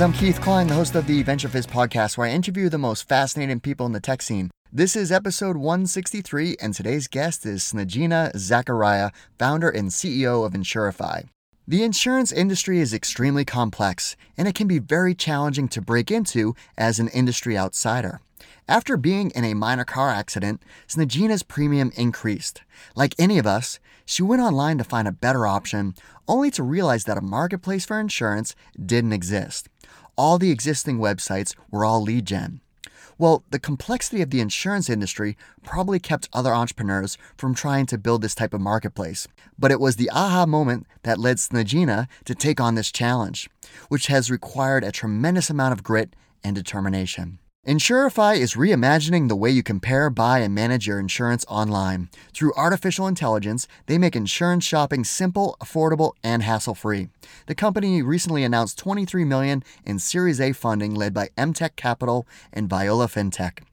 I'm Keith Klein, the host of the VentureFizz podcast, where I interview the most fascinating people in the tech scene. This is episode 163, and today's guest is Snejina Zacharia, founder and CEO of Insurify. The insurance industry is extremely complex, and it can be very challenging to break into as an industry outsider. After being in a minor car accident, Snejina's premium increased. Like any of us, she went online to find a better option, only to realize that a marketplace for insurance didn't exist. All the existing websites were all lead gen. Well, the complexity of the insurance industry probably kept other entrepreneurs from trying to build this type of marketplace. But it was the aha moment that led Snejina to take on this challenge, which has required a tremendous amount of grit and determination. Insurify is reimagining the way you compare, buy, and manage your insurance online. Through artificial intelligence, they make insurance shopping simple, affordable, and hassle-free. The company recently announced 23 million in Series A funding led by MTech Capital and Viola FinTech.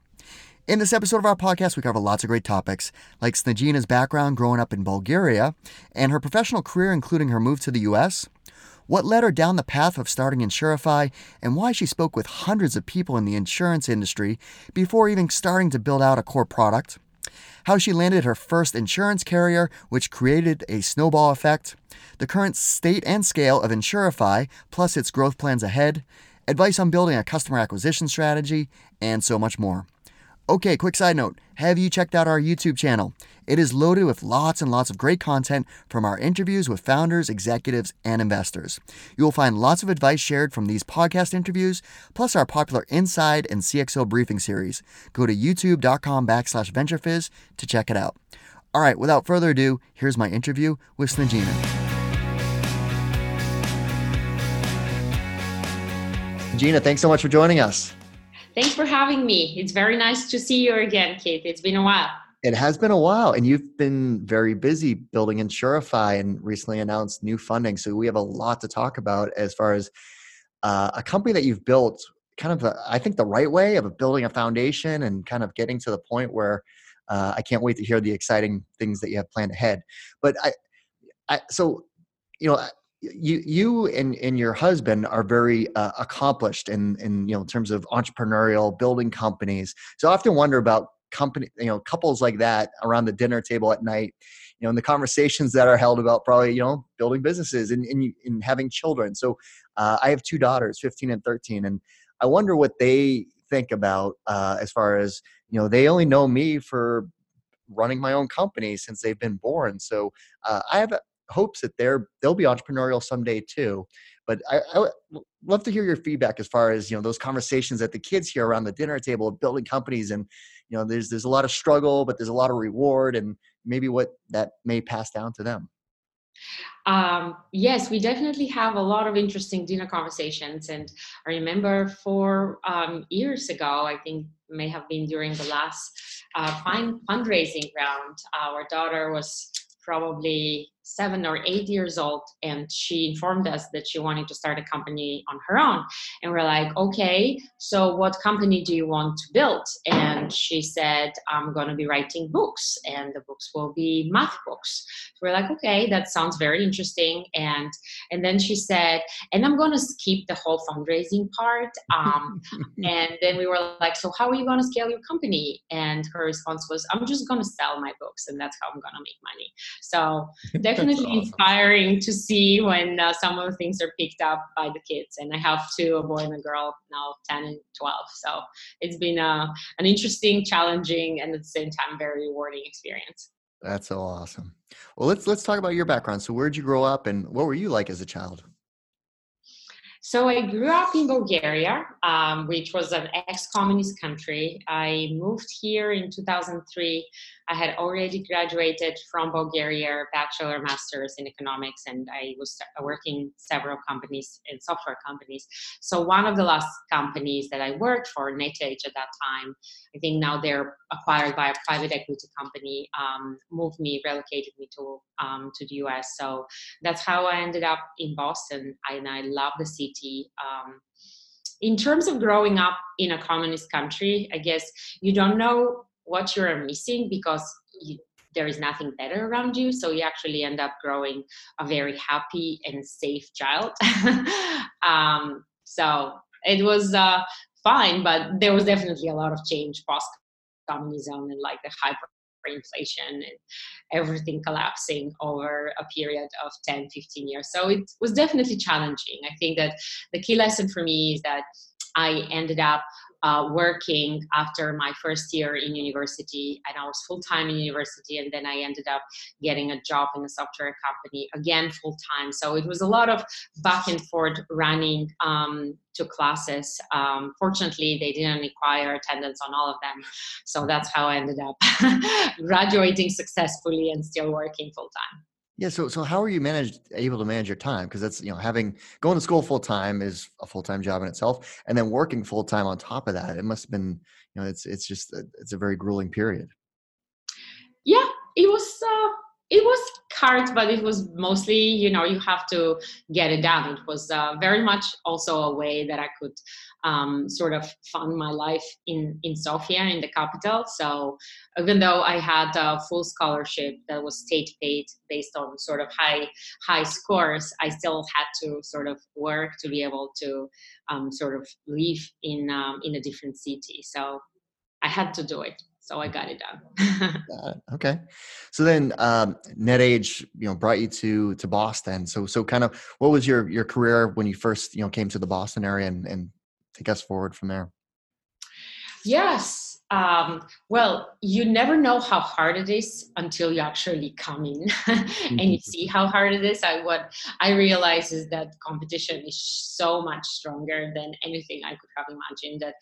In this episode of our podcast, we cover lots of great topics, like Snejina's background growing up in Bulgaria and her professional career, including her move to the US, what led her down the path of starting Insurify, and why she spoke with hundreds of people in the insurance industry before even starting to build out a core product, how she landed her first insurance carrier, which created a snowball effect, the current state and scale of Insurify, plus its growth plans ahead, advice on building a customer acquisition strategy, and so much more. Okay, quick side note have you checked out our YouTube channel? It is loaded with lots and lots of great content from our interviews with founders, executives, and investors. You will find lots of advice shared from these podcast interviews, plus our popular Inside and CXO briefing series. Go to youtube.com backslash venturefizz to check it out. All right, without further ado, here's my interview with Snejina. Gina, thanks so much for joining us. Thanks for having me. It's very nice to see you again, Kate. It's been a while. It has been a while, and you've been very busy building Insurify and recently announced new funding. So we have a lot to talk about as far as uh, a company that you've built, kind of, a, I think, the right way of building a foundation and kind of getting to the point where uh, I can't wait to hear the exciting things that you have planned ahead. But I, I so you know, you you and, and your husband are very uh, accomplished in in you know in terms of entrepreneurial building companies. So i often wonder about company you know couples like that around the dinner table at night you know and the conversations that are held about probably you know building businesses and and, and having children. So uh, i have two daughters 15 and 13 and i wonder what they think about uh, as far as you know they only know me for running my own company since they've been born. So uh, i have hopes that they're they'll be entrepreneurial someday too. But I, love to hear your feedback as far as you know those conversations that the kids hear around the dinner table of building companies, and you know there's there's a lot of struggle, but there's a lot of reward, and maybe what that may pass down to them. Um, yes, we definitely have a lot of interesting dinner conversations. And I remember four um, years ago, I think may have been during the last uh, fundraising round, our daughter was probably seven or eight years old and she informed us that she wanted to start a company on her own. And we're like okay so what company do you want to build? And she said i'm going to be writing books and the books will be math books. So we're like okay that sounds very interesting. And and then she said and i'm going to skip the whole fundraising part um, and then we were like so how are you going to scale your company? And her response was i'm just going to sell my books and that's how i'm going to make money. So definitely awesome. inspiring to see when uh, some of the things are picked up by the kids. And I have two, a boy and a girl, now 10 and 12. So it's been uh, an interesting, challenging, and at the same time, very rewarding experience. That's so awesome. Well, let's let's talk about your background. So, where did you grow up, and what were you like as a child? So I grew up in Bulgaria, um, which was an ex-communist country. I moved here in 2003 I had already graduated from Bulgaria, bachelor, master's in economics, and I was working several companies in software companies. So one of the last companies that I worked for, NetEdge at that time, I think now they're acquired by a private equity company, um, moved me, relocated me to um, to the US. So that's how I ended up in Boston, and I love the city. Um, in terms of growing up in a communist country, I guess you don't know what you're missing because you, there is nothing better around you so you actually end up growing a very happy and safe child um, So it was uh, fine, but there was definitely a lot of change post communism and like the hyperinflation and everything collapsing over a period of 10, 15 years. So it was definitely challenging. I think that the key lesson for me is that I ended up uh, working after my first year in university and i was full-time in university and then i ended up getting a job in a software company again full-time. So it was a lot of back and forth running um, to classes. Um, fortunately they didn't require attendance on all of them. So that's how i ended up graduating successfully and still working full-time yeah. So, so how are you managed able to manage your time? Because that's you know having going to school full time is a full time job in itself, and then working full time on top of that, it must have been you know it's it's just a, it's a very grueling period. Yeah, it was. Uh, it was hard, but it was mostly, you know, you have to get it done. It was uh, very much also a way that I could um, sort of fund my life in in Sofia, in the capital. So even though I had a full scholarship that was state paid based on sort of high high scores, I still had to sort of work to be able to um, sort of live in um, in a different city. So I had to do it so I got it done. uh, okay, so then um, NetAge, you know, brought you to to Boston. So so kind of, what was your your career when you first you know came to the Boston area, and, and take us forward from there? Yes. Um, well, you never know how hard it is until you actually come in and you see how hard it is. I what I realize is that competition is so much stronger than anything I could have imagined. That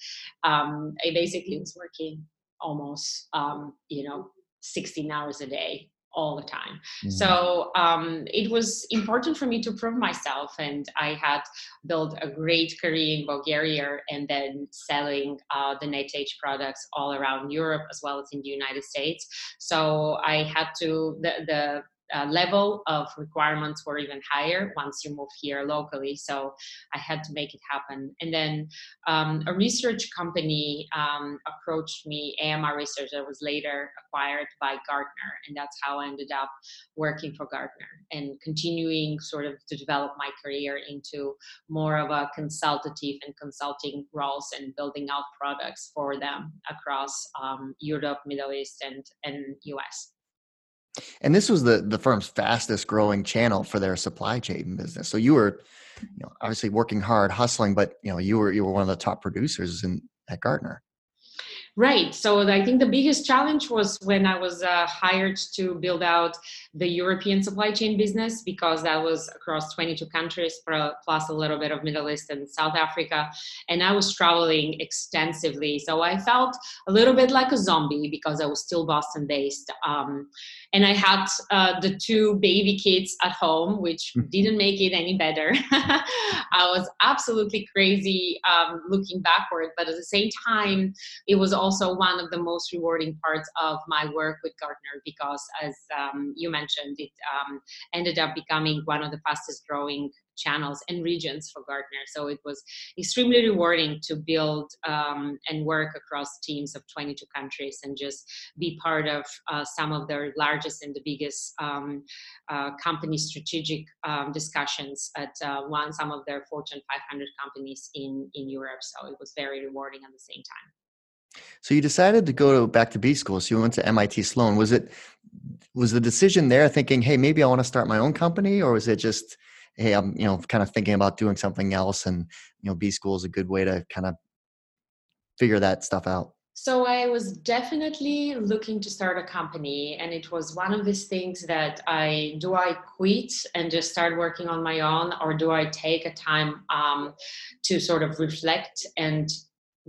um, I basically was working almost um, you know 16 hours a day all the time. Mm-hmm. So um, it was important for me to prove myself, and I had built a great career in Bulgaria and then selling uh, the NetAge products all around Europe as well as in the United States. So I had to the the uh, level of requirements were even higher once you move here locally. So I had to make it happen. And then um, a research company um, approached me, AMR Research, that was later acquired by Gartner. And that's how I ended up working for Gartner and continuing sort of to develop my career into more of a consultative and consulting roles and building out products for them across um, Europe, Middle East, and, and US. And this was the the firm's fastest growing channel for their supply chain business. So you were, you know, obviously working hard, hustling, but you know, you were you were one of the top producers in at Gartner. Right. So I think the biggest challenge was when I was uh, hired to build out the European supply chain business because that was across 22 countries plus a little bit of Middle East and South Africa. And I was traveling extensively. So I felt a little bit like a zombie because I was still Boston based. Um, and I had uh, the two baby kids at home, which hmm. didn't make it any better. I was absolutely crazy um, looking backward, but at the same time, it was also one of the most rewarding parts of my work with Gartner because, as um, you mentioned, it um, ended up becoming one of the fastest growing channels and regions for Gartner. So it was extremely rewarding to build um, and work across teams of 22 countries and just be part of uh, some of their largest and the biggest um, uh, company strategic um, discussions at uh, one some of their Fortune 500 companies in in Europe. So it was very rewarding at the same time. So you decided to go to, back to B school. So you went to MIT Sloan. Was it was the decision there thinking, hey, maybe I want to start my own company, or was it just, hey, I'm you know kind of thinking about doing something else, and you know B school is a good way to kind of figure that stuff out. So I was definitely looking to start a company, and it was one of these things that I do I quit and just start working on my own, or do I take a time um, to sort of reflect and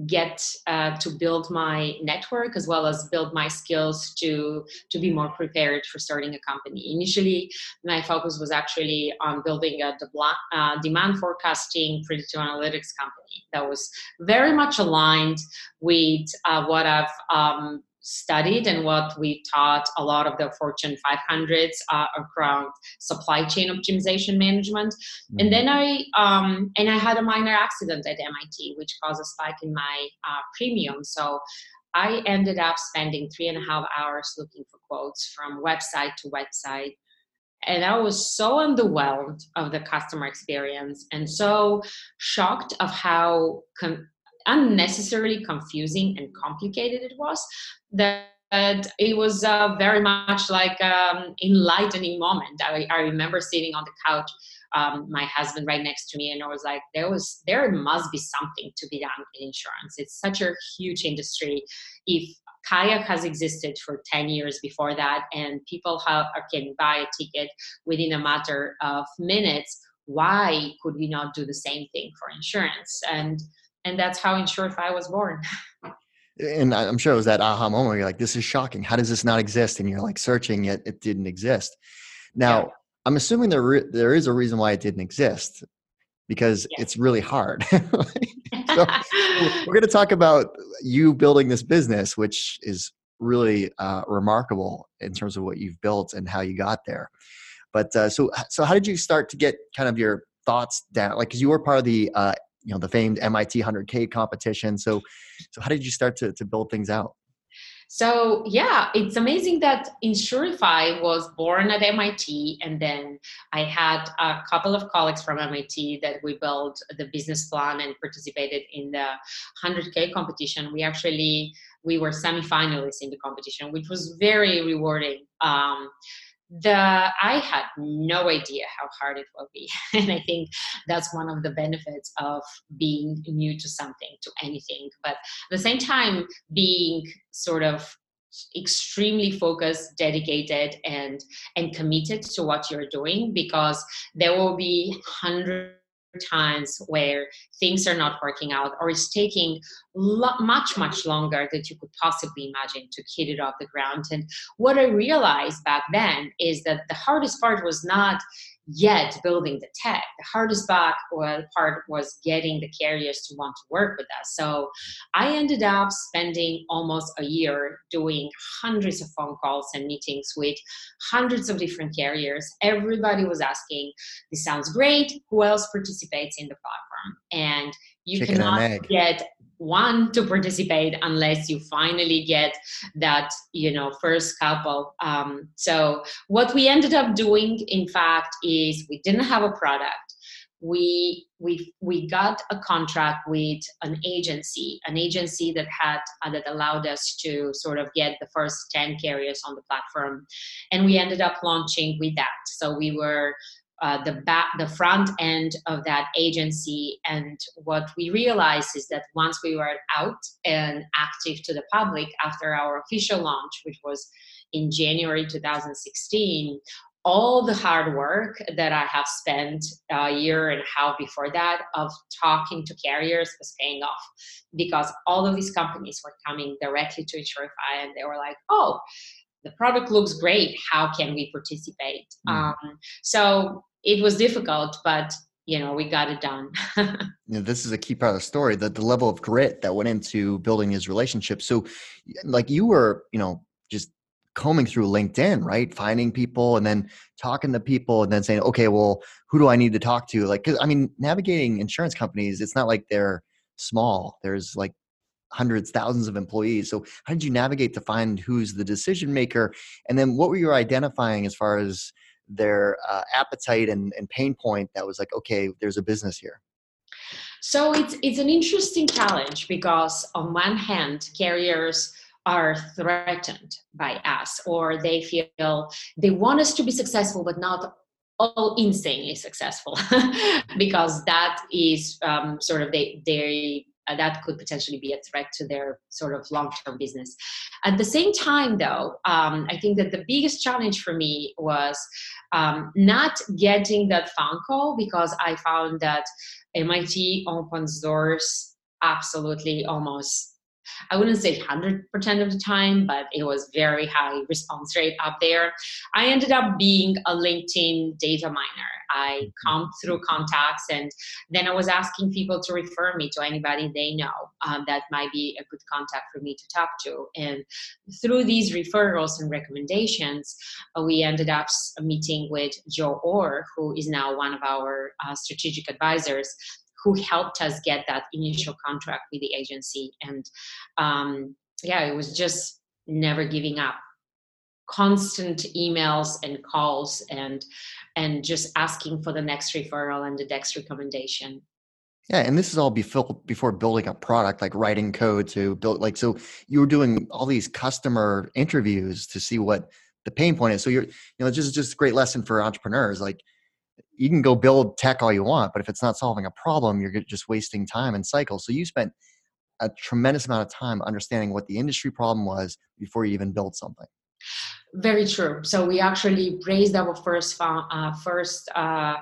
get uh, to build my network as well as build my skills to to be more prepared for starting a company. Initially my focus was actually on building a uh, demand forecasting predictive analytics company that was very much aligned with uh, what i've um, studied and what we taught a lot of the Fortune 500s uh, around supply chain optimization management. Mm-hmm. And then I um, and I had a minor accident at MIT, which caused a spike in my uh, premium. So I ended up spending three and a half hours looking for quotes from website to website and I was so underwhelmed of the customer experience and so shocked of how con- unnecessarily confusing and complicated it was that it was uh, very much like um, enlightening moment. I, I remember sitting on the couch um, my husband right next to me and I was like, there was there must be something to be done in insurance. It's such a huge industry. If kayak has existed for 10 years before that and people have, can buy a ticket within a matter of minutes why could we not do the same thing for insurance and and that's how insurify was born and i'm sure it was that aha moment where you're like this is shocking how does this not exist and you're like searching it it didn't exist now yeah. i'm assuming there re- there is a reason why it didn't exist because yes. it's really hard so we're going to talk about you building this business, which is really uh, remarkable in terms of what you've built and how you got there. But uh, so, so how did you start to get kind of your thoughts down? Like, because you were part of the, uh, you know, the famed MIT 100K competition. So, so how did you start to to build things out? So yeah, it's amazing that Insurify was born at MIT, and then I had a couple of colleagues from MIT that we built the business plan and participated in the 100K competition. We actually we were semi-finalists in the competition, which was very rewarding. Um, the i had no idea how hard it will be. And i think that's one of the benefits of being new to something to anything. But at the same time being sort of extremely focused dedicated and and committed to what you're doing because there will be hundreds times where things are not working out or it's taking lo- much much longer than you could possibly imagine to get it off the ground. And what i realized back then is that the hardest part was not yet building the tech. The hardest part was getting the carriers to want to work with us. So I ended up spending almost a year doing hundreds of phone calls and meetings with hundreds of different carriers. Everybody was asking, This sounds great. Who else participates in the platform? And you Chicken cannot get one to participate unless you finally get that you know first couple. Um, so what we ended up doing in fact is we didn't have a product. We we we got a contract with an agency an agency that had uh, that allowed us to sort of get the first 10 carriers on the platform. And we ended up launching with that. So we were uh, the back the front end of that agency. And what we realized is that once we were out and active to the public after our official launch which was in january 2016 all the hard work that i have spent a year and a half before that of talking to carriers was paying off because all of these companies were coming directly to Insurify and they were like oh the product looks great how can we participate mm. um, so it was difficult, but you know we got it done. you know, this is a key part of the story that the level of grit that went into building his relationship. So, like you were, you know, just combing through LinkedIn, right? Finding people and then talking to people and then saying, okay, well, who do I need to talk to? Like, cause I mean, navigating insurance companies, it's not like they're small. There's like hundreds, thousands of employees. So how did you navigate to find who's the decision maker? And then what were you identifying as far as their uh, appetite and, and pain point that was like okay there's a business here so it's it's an interesting challenge because on one hand carriers are threatened by us or they feel they want us to be successful but not all insanely successful because that is um, sort of they they uh, that could potentially be a threat to their sort of long-term business. At the same time, though, um, I think that the biggest challenge for me was um, not getting that phone call because I found that MIT opens doors absolutely almost I wouldn't say 100% of the time, but it was very high response rate up there. I ended up being a LinkedIn data miner. I mm-hmm. come through contacts and then I was asking people to refer me to anybody they know um, that might be a good contact for me to talk to. And through these referrals and recommendations, uh, we ended up meeting with Joe Orr, who is now one of our uh, strategic advisors who helped us get that initial contract with the agency. And um, yeah, it was just never giving up constant emails and calls and and just asking for the next referral and the next recommendation yeah, and this is all before before building a product, like writing code to build. Like, so you were doing all these customer interviews to see what the pain point is. So you're, you know, just just a great lesson for entrepreneurs. Like, you can go build tech all you want, but if it's not solving a problem, you're just wasting time and cycles. So you spent a tremendous amount of time understanding what the industry problem was before you even built something. Very true. So we actually raised our first uh, first. Uh,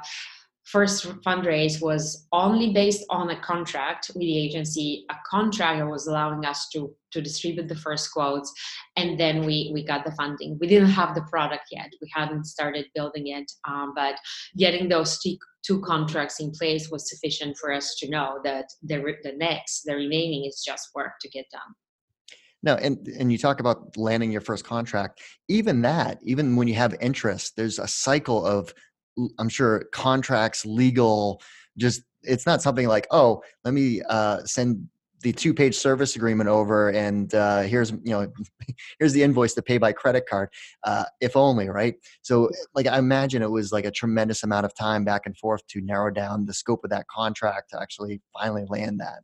first fundraise was only based on a contract with the agency a contract that was allowing us to to distribute the first quotes and then we we got the funding. We didn't have the product yet. We hadn't started building it um, but getting those two, two contracts in place was sufficient for us to know that the, the next the remaining is just work to get done. No, and and you talk about landing your first contract. Even that, even when you have interest, there's a cycle of I'm sure contracts, legal, just it's not something like, oh, let me uh, send the two page service agreement over and uh, here's you know here's the invoice to pay by credit card uh, if only right? So like i imagine it was like a tremendous amount of time back and forth to narrow down the scope of that contract to actually finally land that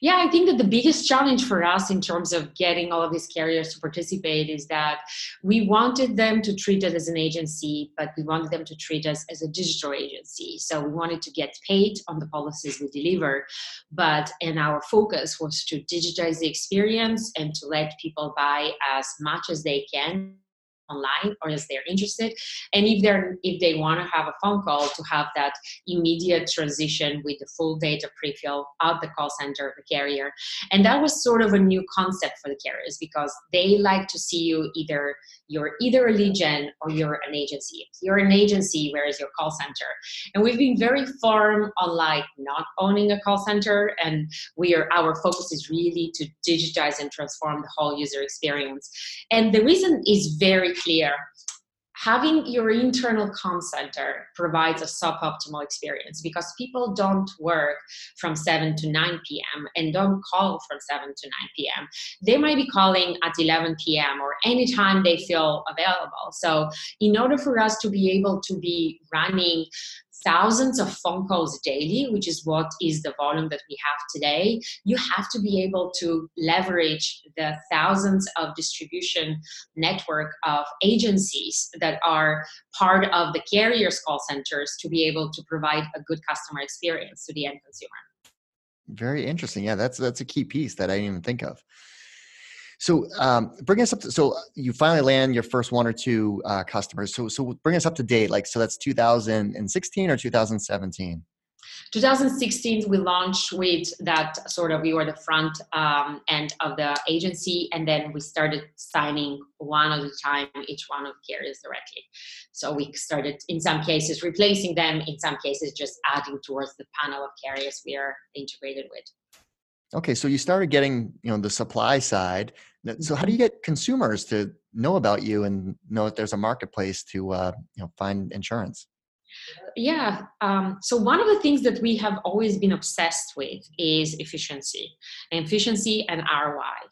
yeah, I think that the biggest challenge for us in terms of getting all of these carriers to participate is that we wanted them to treat us as an agency, but we wanted them to treat us as a digital agency. So we wanted to get paid on the policies we deliver, but and our focus was to digitize the experience and to let people buy as much as they can online or as they're interested. And if they're if they want to have a phone call to have that immediate transition with the full data pre-fill out the call center of the carrier. And that was sort of a new concept for the carriers because they like to see you either you're either a lead gen or you're an agency. You're an agency where is your call center? And we've been very firm on like not owning a call center and we are our focus is really to digitize and transform the whole user experience. And the reason is very clear having your internal comm center provides a suboptimal experience because people don't work from 7 to 9 p.m. and don't call from 7 to 9 p.m. They might be calling at 11 p.m. or anytime they feel available. So, in order for us to be able to be running thousands of phone calls daily, which is what is the volume that we have today, you have to be able to leverage the thousands of distribution network of agencies that are part of the carriers call centers to be able to provide a good customer experience to the end consumer. Very interesting. Yeah, that's that's a key piece that I didn't even think of. So um, bring us up. To, so you finally land your first one or two uh, customers. So so bring us up to date. Like so, that's 2016 or 2017. 2016 we launched with that sort of we were the front um, end of the agency and then we started signing one at a time each one of the carriers directly so we started in some cases replacing them in some cases just adding towards the panel of carriers we are integrated with Okay, so you started getting, you know, the supply side. So how do you mm-hmm. get consumers to know about you and know that there's a marketplace to, uh, you know, find insurance? Yeah. Um, so one of the things that we have always been obsessed with is efficiency, efficiency and ROI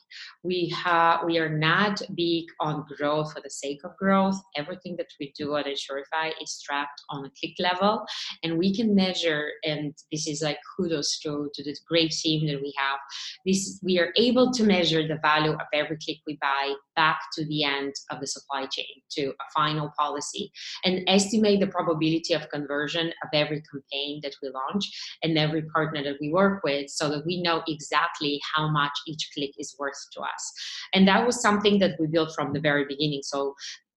we have we are not big on growth for the sake of growth. Everything that we do at insurify is tracked on a click level and we can measure and this is like kudos to, to the great team that we have. This we are able to measure the value of every click we buy back to the end of the supply chain to a final policy and estimate the probability of conversion of every campaign that we launch and every partner that we work with so that we know exactly how much each click is worth to us us. And that was something that we built from the very beginning. So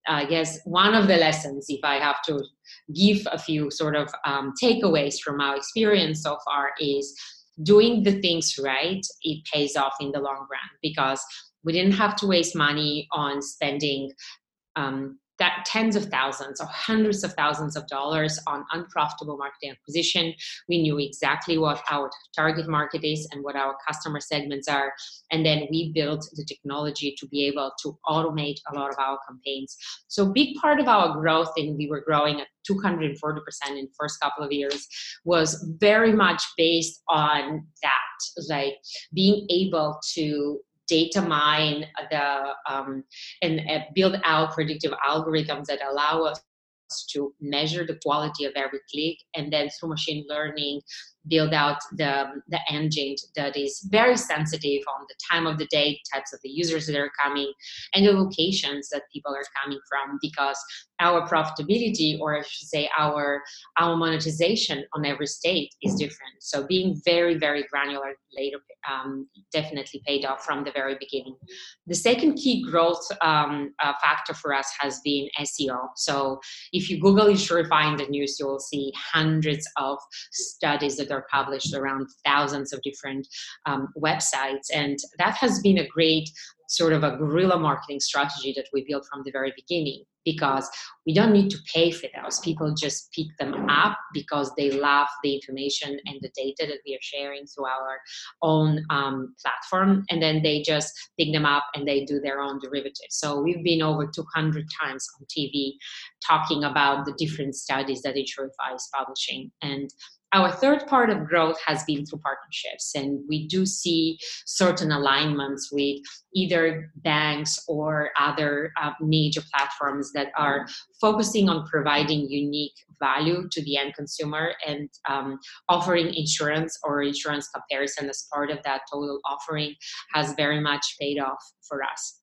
I guess one of the lessons, if I have to give a few sort of um, takeaways from our experience so far, is doing the things right, it pays off in the long run because we didn't have to waste money on spending um, that tens of thousands or hundreds of thousands of dollars on unprofitable marketing acquisition. We knew exactly what our target market is and what our customer segments are. And then we built the technology to be able to automate a lot of our campaigns. So big part of our growth, and we were growing at 240% in first couple of years, was very much based on that, like being able to data mine the um, and uh, build out predictive algorithms that allow us to measure the quality of every click and then through machine learning build out the, the engine that is very sensitive on the time of the day, types of the users that are coming, and the locations that people are coming from, because our profitability, or I should say, our our monetization on every state is different. So being very, very granular later um, definitely paid off from the very beginning. The second key growth um, uh, factor for us has been SEO. So if you Google Insurify in the news, you will see hundreds of studies that are published around thousands of different um, websites. And that has been a great sort of a guerrilla marketing strategy that we built from the very beginning because we don't need to pay for those. People just pick them up because they love the information and the data that we are sharing through our own um, platform. And then they just pick them up and they do their own derivatives. So we've been over 200 times on TV talking about the different studies that Insurify is publishing. And our third part of growth has been through partnerships, and we do see certain alignments with either banks or other uh, major platforms that are focusing on providing unique value to the end consumer and um, offering insurance or insurance comparison as part of that total offering has very much paid off for us.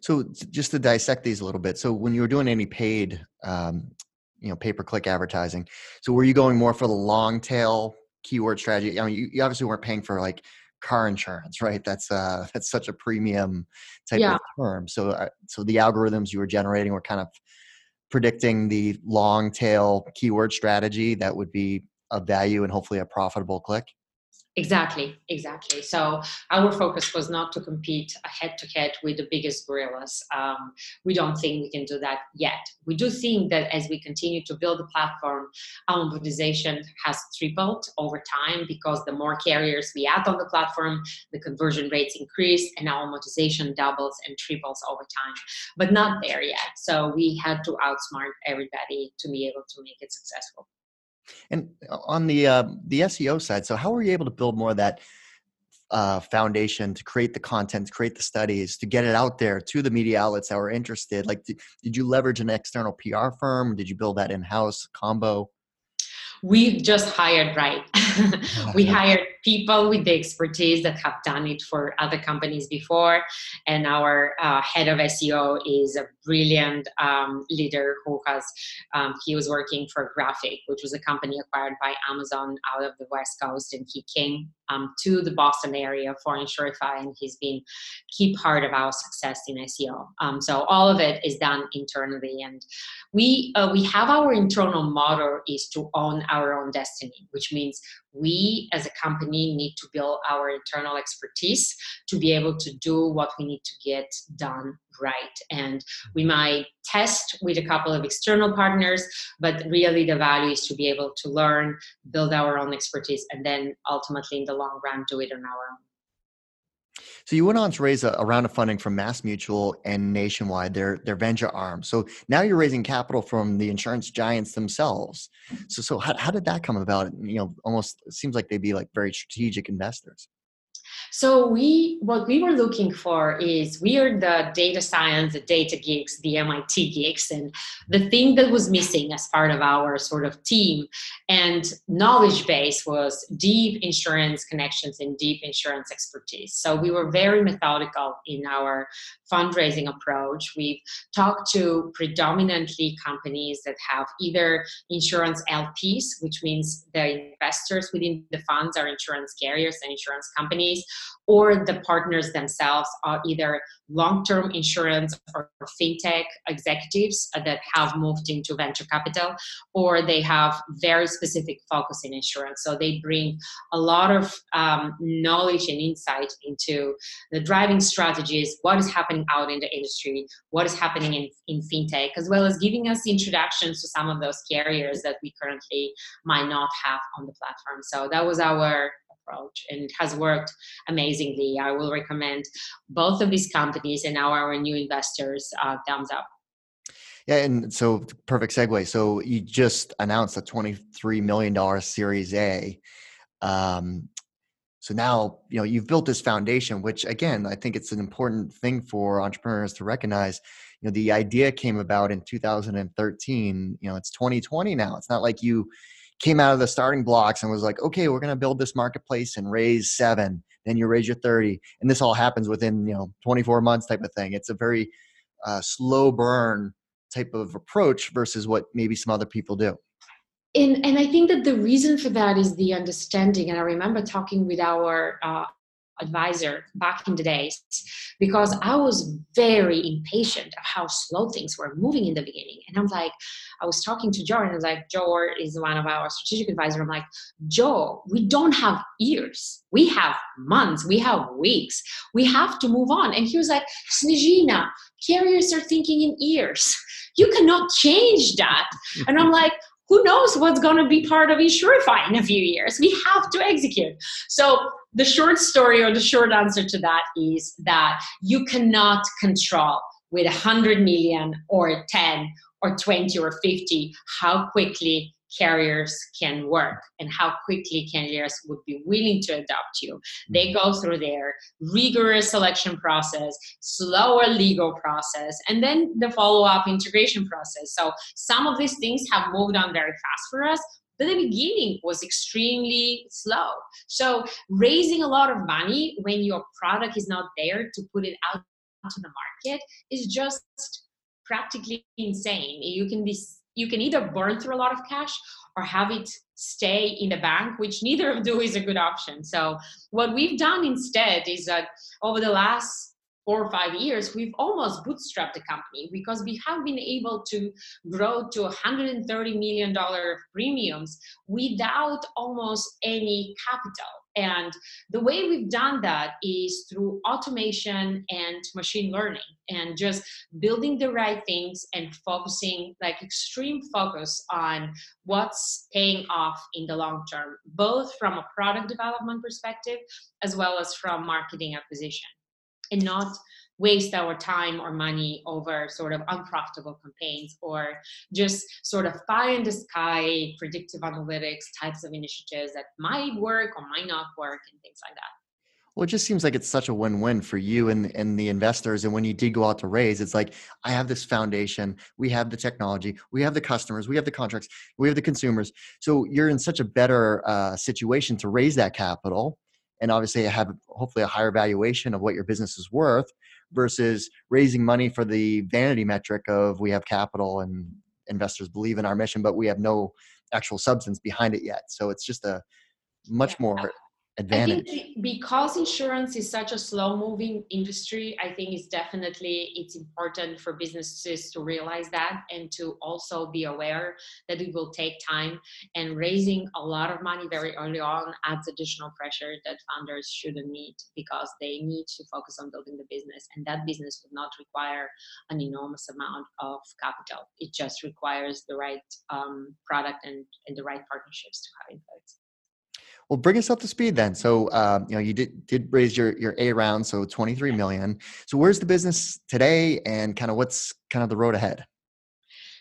So, just to dissect these a little bit, so when you were doing any paid um, you know pay per click advertising. So were you going more for the long tail keyword strategy? I mean, you, you obviously weren't paying for like car insurance, right? That's uh that's such a premium type yeah. of term. So uh, so the algorithms you were generating were kind of predicting the long tail keyword strategy that would be of value and hopefully a profitable click. Exactly, exactly. So our focus was not to compete head to head with the biggest gorillas. Um, we don't think we can do that yet. We do think that as we continue to build the platform, our monetization has tripled over time because the more carriers we add on the platform, the conversion rates increase and our monetization doubles and triples over time. But not there yet. So we had to outsmart everybody to be able to make it successful. And uh, on the uh, the SEO side, so how were you able to build more of that uh, foundation to create the content, create the studies, to get it out there to the media outlets that were interested? Like, did, did you leverage an external PR firm? Did you build that in house combo? We just hired right? We hired people with the expertise that have done it for other companies before. And our uh, head of seo is a brilliant um, leader who has um, he was working for Graphiq which was a company acquired by amazon out of the west coast and he came um, to the Boston area for Insurify, and he's been key part of our success in SEO. Um, so all of it is done internally, and we uh, we have our internal motto is to own our own destiny, which means we as a company need to build our internal expertise to be able to do what we need to get done right. And we might test with a couple of external partners, but really the value is to be able to learn, build our own expertise, and then ultimately in the long run do it on our own. So you went on to raise a, a, round of funding from MassMutual and Nationwide, their their venture arm. So now you're raising capital from the insurance giants themselves. So so how, how did that come about? You know, almost seems like they'd be like very strategic investors. So we what we were looking for is we are the data science, the data geeks, the MIT geeks, and the thing that was missing as part of our sort of team and knowledge base was deep insurance connections and deep insurance expertise. So we were very methodical in our fundraising approach. We've talked to predominantly companies that have either insurance LPs, which means the investors within the funds are insurance carriers and insurance companies, or the partners themselves are either long term insurance or fintech executives that have moved into venture capital, or they have very specific focus in insurance. So they bring a lot of um, knowledge and insight into the driving strategies, what is happening out in the industry, what is happening in, in fintech, as well as giving us introductions to some of those carriers that we currently might not have on the platform. So that was our approach and it has worked amazingly. I will recommend both of these companies and now our new investors uh, thumbs up. Yeah, and so perfect segue. So you just announced a $23 million Series A. Um, so now you know you've built this foundation which again i think it's an important thing for entrepreneurs to recognize you know the idea came about in 2013 you know it's 2020 now it's not like you came out of the starting blocks and was like okay we're going to build this marketplace and raise seven then you raise your 30 and this all happens within you know 24 months type of thing. It's a very uh, slow burn type of approach versus what maybe some other people do. And and I think that the reason for that is the understanding. And I remember talking with our uh, advisor back in the days because I was very impatient of how slow things were moving in the beginning. And I'm like, I was talking to Joe and I was like, Joe is one of our strategic advisors. I'm like, Joe, we don't have years. We have months. We have weeks. We have to move on. And he was like, Snejina, carriers are thinking in years. You cannot change that. And I'm like, who knows what's going to be part of Insurify in a few years? We have to execute. So the short story or the short answer to that is that you cannot control with 100 million or 10 or 20 or 50 how quickly carriers can work and how quickly carriers would be willing to adopt you. They mm-hmm. go through their rigorous selection process, slower legal process, and then the follow up integration process. So some of these things have moved on very fast for us. But the beginning was extremely slow. So raising a lot of money when your product is not there to put it out to the market is just practically insane. You can be you can either burn through a lot of cash or have it stay in the bank, which neither of do is a good option. So what we've done instead is that over the last four or five years, we've almost bootstrapped the company because we have been able to grow to $130 million premiums without almost any capital. And the way we've done that is through automation and machine learning and just building the right things and focusing, like extreme focus on what's paying off in the long term, both from a product development perspective as well as from marketing acquisition. And not waste our time or money over sort of unprofitable campaigns or just sort of pie in the sky predictive analytics types of initiatives that might work or might not work and things like that. Well, it just seems like it's such a win-win for you and, and the investors. And when you did go out to raise, it's like, I have this foundation, we have the technology, we have the customers, we have the contracts, we have the consumers. So you're in such a better uh, situation to raise that capital and obviously have hopefully a higher valuation of what your business is worth versus raising money for the vanity metric of we have capital and investors believe in our mission, but we have no actual substance behind it yet. So it's just a much yeah. more advantage. because insurance is such a slow moving industry i think it's definitely it's important for businesses to realize that and to also be aware that it will take time and raising a lot of money very early on adds additional pressure that founders shouldn't need because they need to focus on building the business and that business would not require an enormous amount of capital. It just requires the right um, product and, and the right partnerships to have in place well, bring us up to speed then. So, uh, you know, you did did raise your your A round, so twenty three million. So, where's the business today, and kind of what's kind of the road ahead?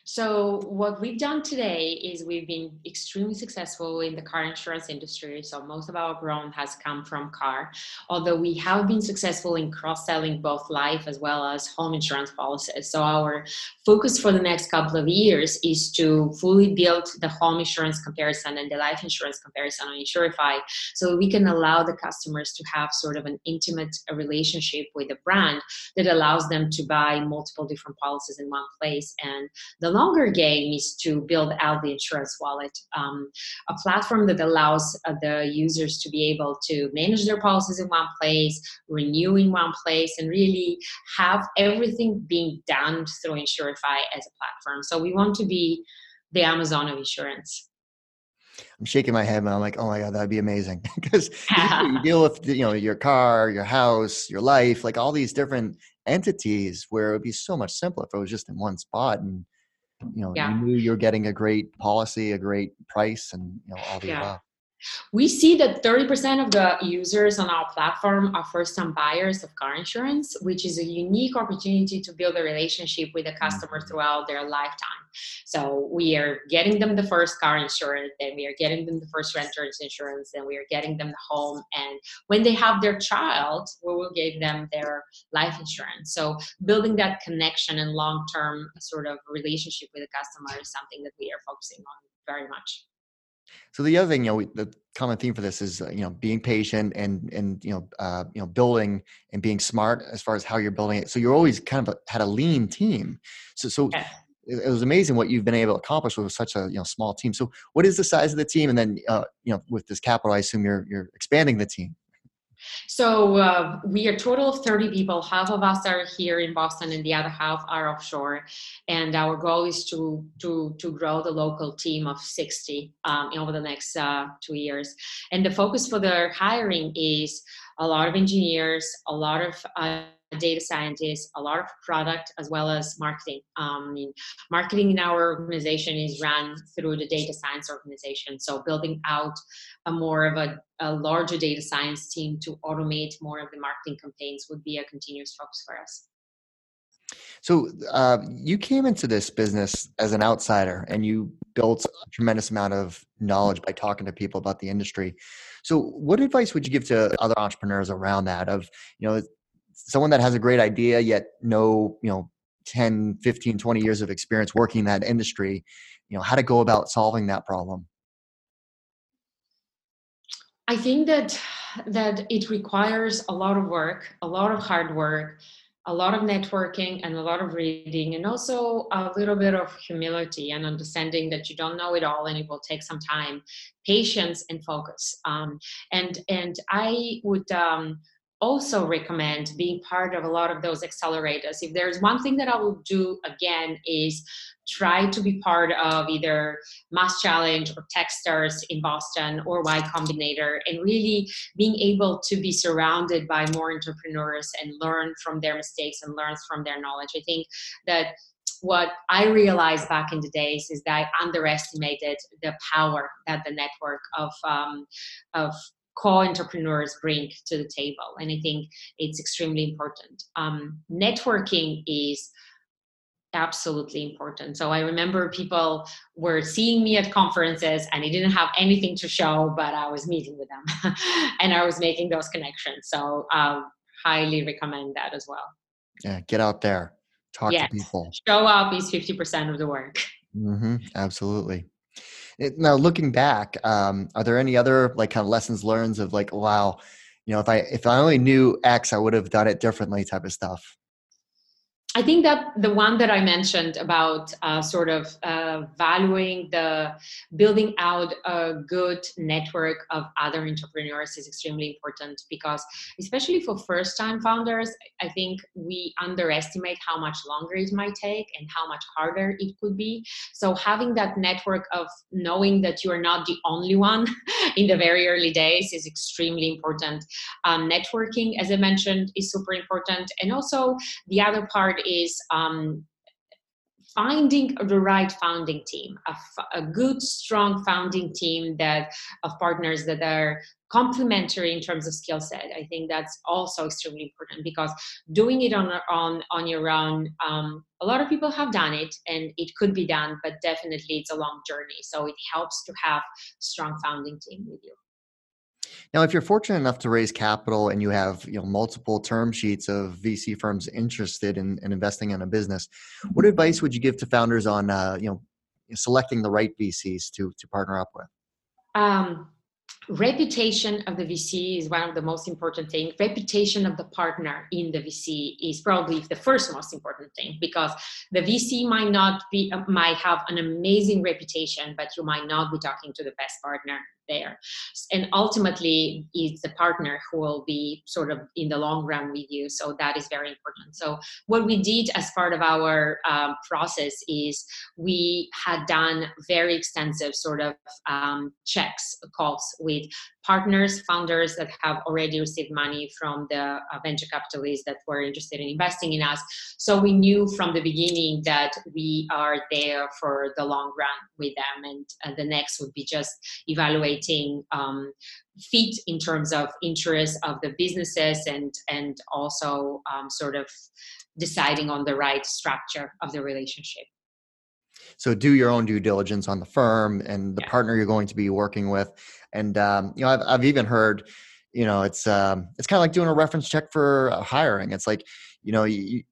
So what we've done today is we've been extremely successful in the car insurance industry. So most of our growth has come from car, although we have been successful in cross-selling both life as well as home insurance policies. So our focus for the next couple of years is to fully build the home insurance comparison and the life insurance comparison on Insurify so we can allow the customers to have sort of an intimate relationship with the brand that allows them to buy multiple different policies in one place. And the longer game is to build out the insurance wallet, um, a platform that allows uh, the users to be able to manage their policies in one place, renew in one place, and really have everything being done through Insurify as a platform. So we want to be the Amazon of insurance. I'm shaking my head and I'm like, oh my God, that'd be amazing. Because you deal with, you know, your car, your house, your life, like all these different entities where it would be so much simpler if it was just in one spot. And you know yeah. you knew you're getting a great policy a great price and you know all the yeah. above We see that 30% of the users on our platform are first time buyers of car insurance, which is a unique opportunity to build a relationship with a customer mm-hmm. throughout their lifetime. So we are getting them the first car insurance, then we are getting them the first renter's insurance, then we are getting them the home. And when they have their child, we will give them their life insurance. So building that connection and long term sort of relationship with the customer is something that we are focusing on very much. So the other thing, you know, the common theme for this is, uh, you know, being patient and and you know, uh, you know, building and being smart as far as how you're building it. So you're always kind of a, had a lean team. So so yeah. it, it, was amazing what you've been able to accomplish with such a you know small team. So what is the size of the team? And then uh, you know, with this capital, I assume you're you're expanding the team. So uh, we are a total of 30 people. Half of us are here in Boston, and the other half are offshore. And our goal is to to to grow the local team of 60 um, over the next uh, two years. And the focus for the hiring is a lot of engineers, a lot of uh, data scientists, a lot of product as well as marketing. Um, marketing in our organization is run through the data science organization. So building out a more of a, a larger data science team to automate more of the marketing campaigns would be a continuous focus for us. So uh, you came into this business as an outsider, and you built a tremendous amount of knowledge by talking to people about the industry. So, what advice would you give to other entrepreneurs around that? Of you know, someone that has a great idea yet no you know 10 15 20 years of experience working in that industry you know how to go about solving that problem i think that that it requires a lot of work a lot of hard work a lot of networking and a lot of reading and also a little bit of humility and understanding that you don't know it all and it will take some time patience and focus. Um, and and i would um, also recommend being part of a lot of those accelerators. If there's one thing that I will do again is try to be part of either MassChallenge or Techstars in Boston or Y Combinator and really being able to be surrounded by more entrepreneurs and learn from their mistakes and learn from their knowledge. I think that what I realized back in the days is that I underestimated the power that the network of um, of co-entrepreneurs bring to the table and i think it's extremely important. Um, networking is absolutely important. So i remember people were seeing me at conferences and i didn't have anything to show but i was meeting with them and i was making those connections. So i highly recommend that as well. Yeah get out there. Talk yes. to people. Show up is 50% of the work. Mm-hmm, absolutely it, now, looking back, um, are there any other like kind of lessons learned of like, wow, you know, if I if I only knew X, I would have done it differently, type of stuff? I think that the one that I mentioned about uh, sort of uh, valuing the building out a good network of other entrepreneurs is extremely important because, especially for first time founders, I think we underestimate how much longer it might take and how much harder it could be. So, having that network of knowing that you are not the only one in the very early days is extremely important. Um, networking, as I mentioned, is super important. And also, the other part is um, finding the right founding team a, a, good strong founding team that of partners that are complementary in terms of skill set. I think that's also extremely important because doing it on on on your own um, a lot of people have done it and it could be done but definitely it's a long journey. So it helps to have strong founding team with you now, if you're fortunate enough to raise capital and you have you know multiple term sheets of VC firms interested in, in investing in a business, what advice would you give to founders on uh, you know selecting the right VCs to to partner up with? Um, reputation of the vc is one of the most important things reputation of the partner in the vc is probably the first most important thing because the vc might not be might have an amazing reputation but you might not be talking to the best partner there. And ultimately, it's the partner who will be sort of in the long run with you. So that is very important. So what we did as part of our um, process is we had done very extensive sort of um, checks, calls with partners, founders that have already received money from the uh, venture capitalists that were interested in investing in us. So we knew from the beginning that we are there for the long run with them. And the next would be just evaluate operating um, fit in terms of interest of the businesses and and also um, sort of deciding on the right structure of the relationship. So do your own due diligence on the firm and the Yeah. partner you're going to be working with. And um, you know I've, I've even heard you know it's um, it's kind of like doing a reference check for uh, hiring. It's like you know you,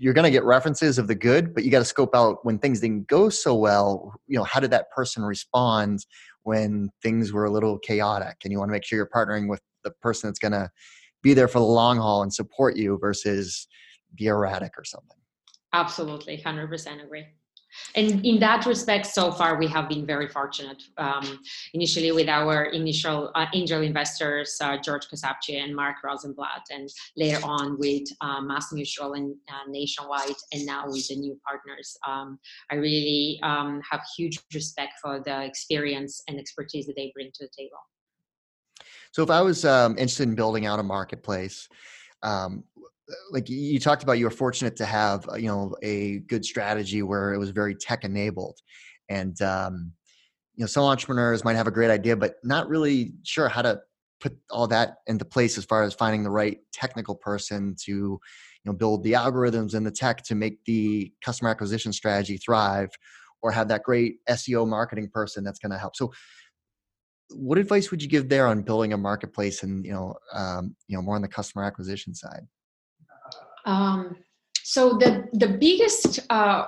you're going to get references of the good but you got to scope out when things didn't go so well you know how did that person respond when things were a little chaotic and you want to make sure you're partnering with the person that's going to be there for the long haul and support you versus be erratic or something Absolutely, 100% agree. And in that respect, so far we have been very fortunate. Um, initially, with our initial uh, angel investors, uh, George Kasapchi and Mark Rosenblatt, and later on with uh, MassMutual and uh, Nationwide, and now with the new partners. Um, I really um, have huge respect for the experience and expertise that they bring to the table. So if I was um, interested in building out a marketplace, um, like you talked about, you were fortunate to have uh, you know a good strategy where it was very tech enabled, and um, you know some entrepreneurs might have a great idea, but not really sure how to put all that into place as far as finding the right technical person to you know build the algorithms and the tech to make the customer acquisition strategy thrive or have that great SEO marketing person that's going to help. So what advice would you give there on building a marketplace and you know um, you know more on the customer acquisition side Um, so the the biggest uh,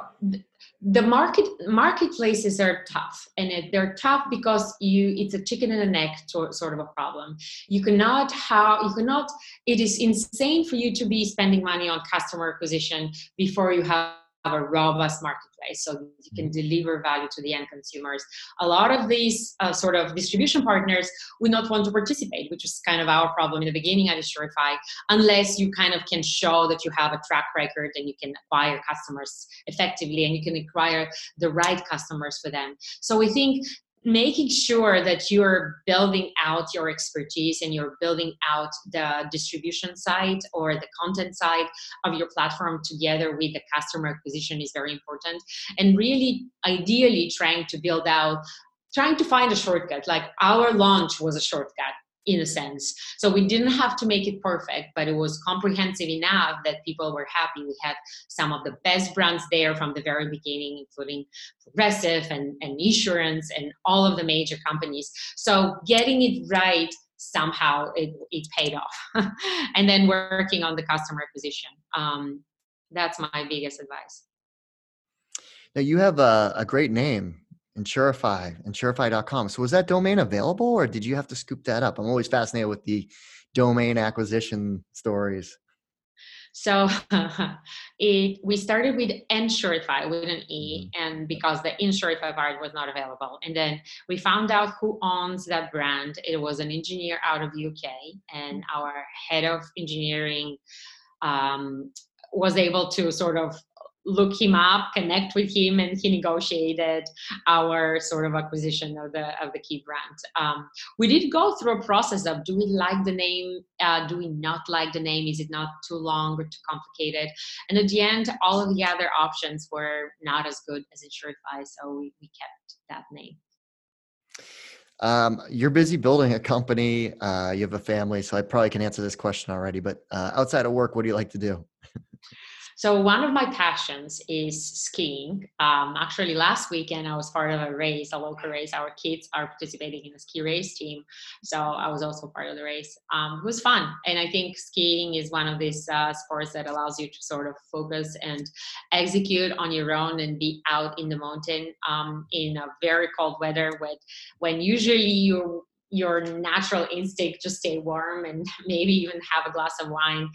the market marketplaces are tough, and it, they're tough because you it's a chicken and an egg to, sort of a problem. You cannot how you cannot. It is insane for you to be spending money on customer acquisition before you have a robust marketplace so you can deliver value to the end consumers a lot of these uh, sort of distribution partners would not want to participate which is kind of our problem in the beginning at Insurify unless you kind of can show that you have a track record and you can acquire customers effectively and you can acquire the right customers for them. So we think making sure that you're building out your expertise and you're building out the distribution side or the content side of your platform together with the customer acquisition is very important. And really ideally trying to build out trying to find a shortcut. Like our launch was a shortcut in a sense. So we didn't have to make it perfect, but it was comprehensive enough that people were happy. We had some of the best brands there from the very beginning, including Progressive and, and Esurance and all of the major companies. So getting it right somehow it, it paid off. and then working on the customer acquisition. Um, that's my biggest advice. now you have a, a great name insurify insurify.com so was that domain available or did you have to scoop that up? I'm always fascinated with the domain acquisition stories. So it we started with Insurify with an E, and because the Insurify part was not available, and then we found out who owns that brand. It was an engineer out of UK, and our head of engineering um, was able to sort of look him up, connect with him, and he negotiated our sort of acquisition of the of the key brand. Um, we did go through a process of do we like the name, uh, do we not like the name, is it not too long or too complicated? And at the end, all of the other options were not as good as Insurify, so we, we kept that name. um, you're busy building a company uh, you have a family so i probably can answer this question already but uh, outside of work what do you like to do So one of my passions is skiing. Um, actually, last weekend I was part of a race, a local race. Our kids are participating in a ski race team, so I was also part of the race. Um, it was fun, and I think skiing is one of these uh, sports that allows you to sort of focus and execute on your own and be out in the mountain um, in a very cold weather. When when usually you your natural instinct to stay warm and maybe even have a glass of wine.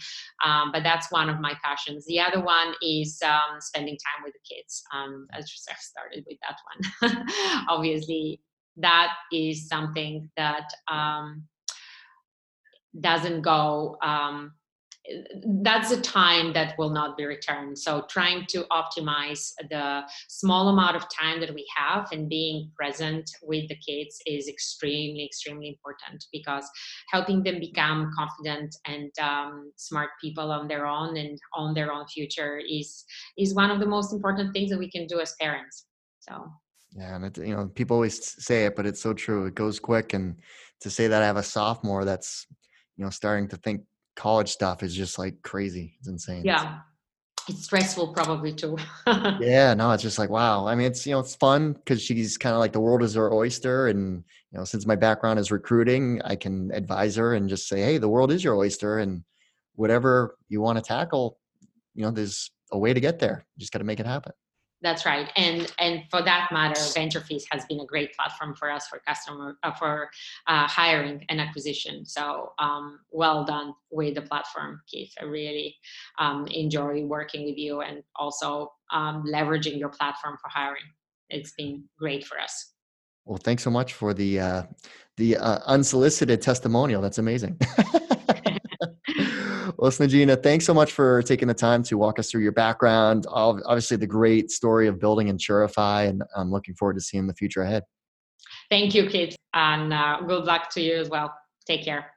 Um, but that's one of my passions. The other one is um, spending time with the kids. Um, I just started with that one. Obviously, that is something that um, doesn't go. That's a time that will not be returned. So trying to optimize the small amount of time that we have and being present with the kids is extremely, extremely important because helping them become confident and um, smart people on their own and on their own future is is one of the most important things that we can do as parents. So Yeah, and it, you know, people always say it, but it's so true. It goes quick, and to say that I have a sophomore that's, you know, starting to think college stuff is just like crazy. It's insane. Yeah, it's stressful probably too. yeah, no, it's just like wow. I mean, it's you know, it's fun because she's kind of like the world is her oyster, and you know, since my background is recruiting, I can advise her and just say, hey, the world is your oyster, and whatever you want to tackle, you know, there's a way to get there. You just got to make it happen. That's right, and and for that matter, VentureFizz has been a great platform for us for customer uh, for uh, hiring and acquisition. So um, well done with the platform, Keith. I really um, enjoy working with you and also um, leveraging your platform for hiring. It's been great for us. Well, thanks so much for the uh, the uh, unsolicited testimonial. That's amazing. well, Snejina, thanks so much for taking the time to walk us through your background. Obviously, the great story of building Insurify, and I'm looking forward to seeing the future ahead. Thank you, Kate, and uh, good luck to you as well. Take care.